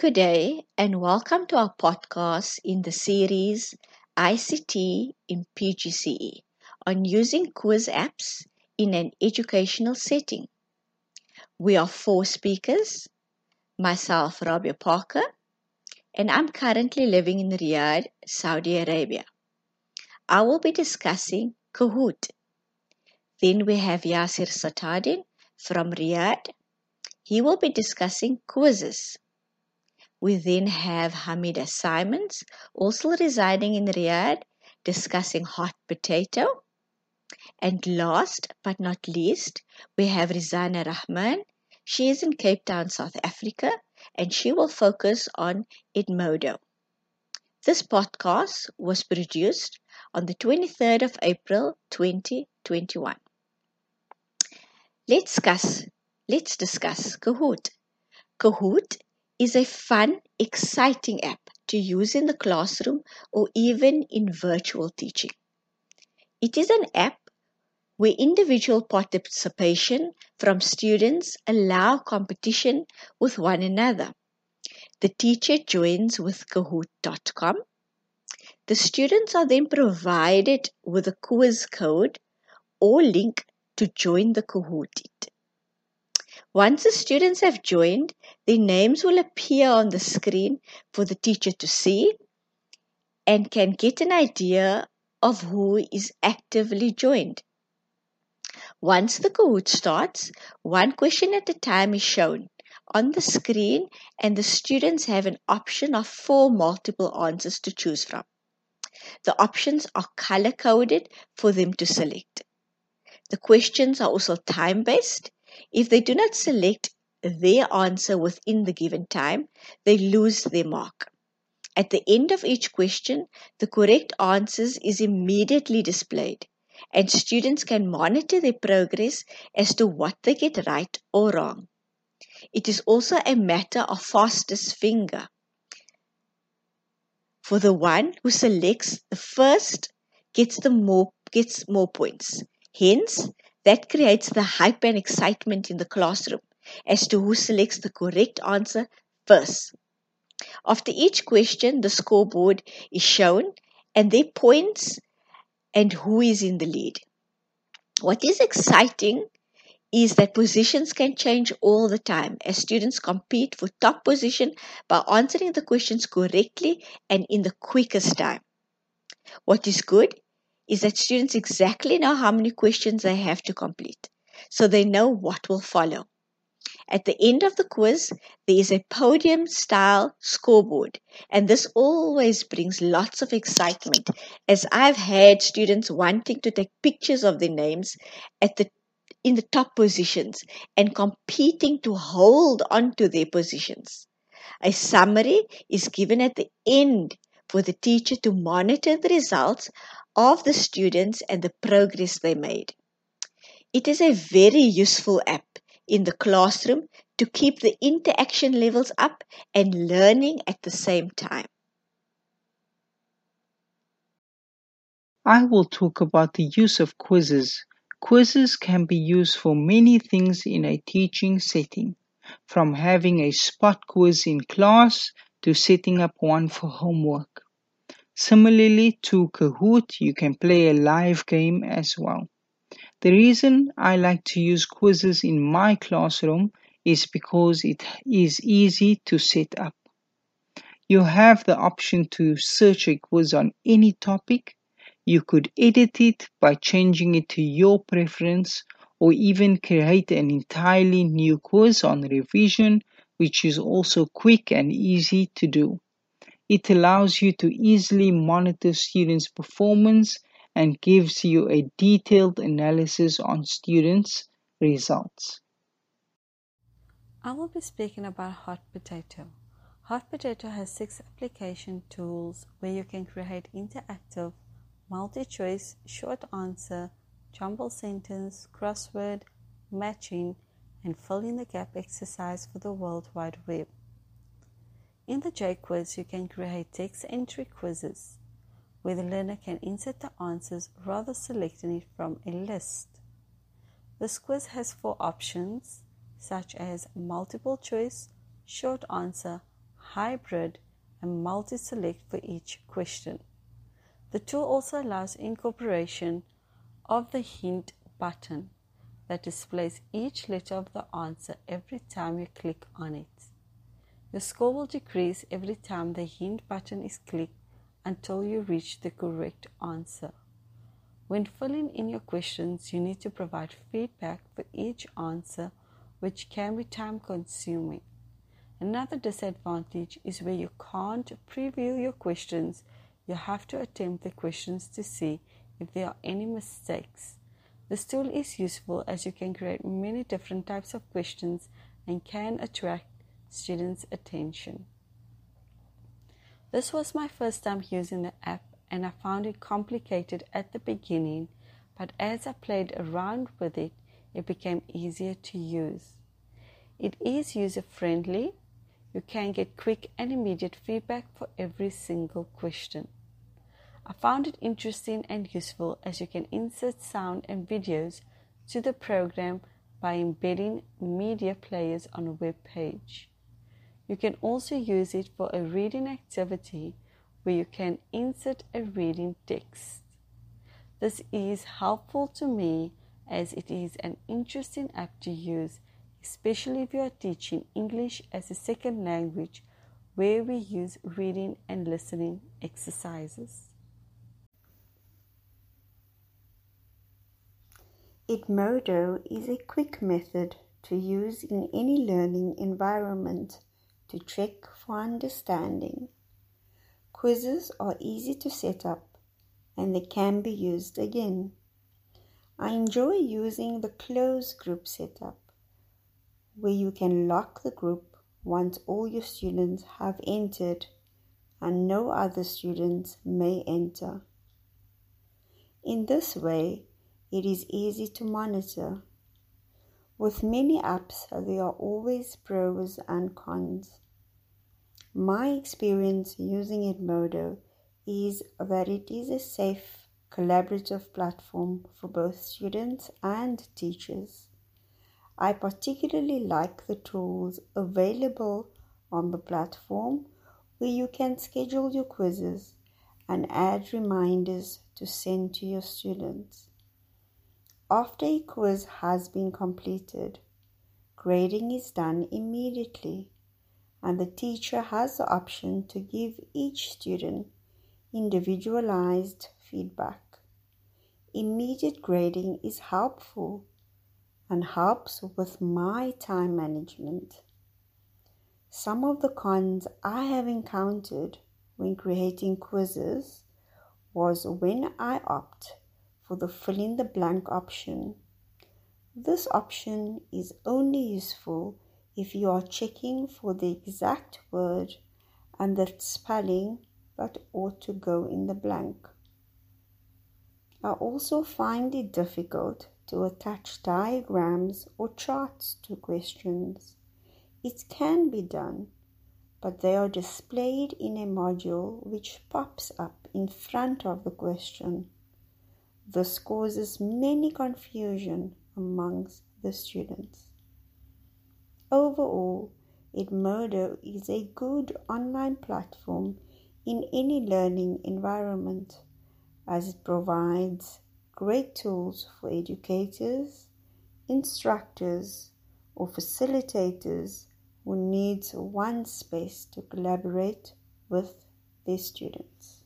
Good day, and welcome to our podcast in the series ICT in PGCE on using quiz apps in an educational setting. We are four speakers myself, Rabia Parker, and I'm currently living in Riyadh, Saudi Arabia. I will be discussing Kahoot. Then we have Yasir Satadin from Riyadh. He will be discussing Quizizz. We then have Hamida Simons, also residing in Riyadh, discussing hot potato. And last but not least, we have Rizana Rahman. She is in Cape Town, South Africa, and she will focus on Edmodo. This podcast was produced on the 23rd of April 2021. Let's discuss, let's discuss Kahoot. Kahoot is a fun, exciting app to use in the classroom or even in virtual teaching. It is an app where individual participation from students allow competition with one another. The teacher joins with kahoot.com. The students are then provided with a quiz code or link to join the Kahoot. Once the students have joined, their names will appear on the screen for the teacher to see and can get an idea of who is actively joined. Once the Kahoot starts, one question at a time is shown on the screen and the students have an option of four multiple answers to choose from. The options are color coded for them to select. The questions are also time based if they do not select their answer within the given time, they lose their mark. At the end of each question, the correct answers is immediately displayed and students can monitor their progress as to what they get right or wrong. It is also a matter of fastest finger. For the one who selects the first gets the more gets more points. Hence, that creates the hype and excitement in the classroom as to who selects the correct answer first. After each question, the scoreboard is shown and their points and who is in the lead. What is exciting is that positions can change all the time as students compete for top position by answering the questions correctly and in the quickest time. What is good is that students exactly know how many questions they have to complete, so they know what will follow. At the end of the quiz, there is a podium style scoreboard, and this always brings lots of excitement as I've had students wanting to take pictures of their names at the in the top positions and competing to hold on to their positions. A summary is given at the end for the teacher to monitor the results of the students and the progress they made. It is a very useful app in the classroom to keep the interaction levels up and learning at the same time. I will talk about the use of Quizizz. Quizizz can be used for many things in a teaching setting, from having a spot quiz in class to setting up one for homework. Similarly to Kahoot, you can play a live game as well. The reason I like to use Quizizz in my classroom is because it is easy to set up. You have the option to search a quiz on any topic. You could edit it by changing it to your preference or even create an entirely new quiz on revision, which is also quick and easy to do. It allows you to easily monitor students' performance and gives you a detailed analysis on students' results. I will be speaking about Hot Potato. Hot Potato has six application tools where you can create interactive, multi choice, short answer, jumble sentence, crossword, matching, and fill in the gap exercise for the World Wide Web. In the J-Quiz, you can create text entry quizzes where the learner can insert the answers rather selecting it from a list. This quiz has four options such as multiple choice, short answer, hybrid, and multi-select for each question. The tool also allows incorporation of the hint button that displays each letter of the answer every time you click on it. Your score will decrease every time the hint button is clicked until you reach the correct answer. When filling in your questions, you need to provide feedback for each answer, which can be time consuming. Another disadvantage is where you can't preview your questions, you have to attempt the questions to see if there are any mistakes. This tool is useful as you can create many different types of questions and can attract students' attention. This was my first time using the app and I found it complicated at the beginning, but as I played around with it, it became easier to use. It is user friendly. You can get quick and immediate feedback for every single question. I found it interesting and useful as you can insert sound and videos to the program by embedding media players on a web page. You can also use it for a reading activity where you can insert a reading text. This is helpful to me as it is an interesting app to use, especially if you are teaching English as a second language where we use reading and listening exercises. Edmodo is a quick method to use in any learning environment to check for understanding. Quizzes are easy to set up and they can be used again. I enjoy using the closed group setup where you can lock the group once all your students have entered and no other students may enter. In this way, it is easy to monitor with many apps, there are always pros and cons. My experience using Edmodo is that it is a safe, collaborative platform for both students and teachers. I particularly like the tools available on the platform where you can schedule your quizzes and add reminders to send to your students. After a quiz has been completed, grading is done immediately, and the teacher has the option to give each student individualized feedback. Immediate grading is helpful and helps with my time management. Some of the cons I have encountered when creating quizzes was when I opt for the fill in the blank option. This option is only useful if you are checking for the exact word and the spelling that ought to go in the blank. I also find it difficult to attach diagrams or charts to questions. It can be done, but they are displayed in a module which pops up in front of the question. This causes many confusion amongst the students. Overall, Edmodo is a good online platform in any learning environment as it provides great tools for educators, instructors, or facilitators who need one space to collaborate with their students.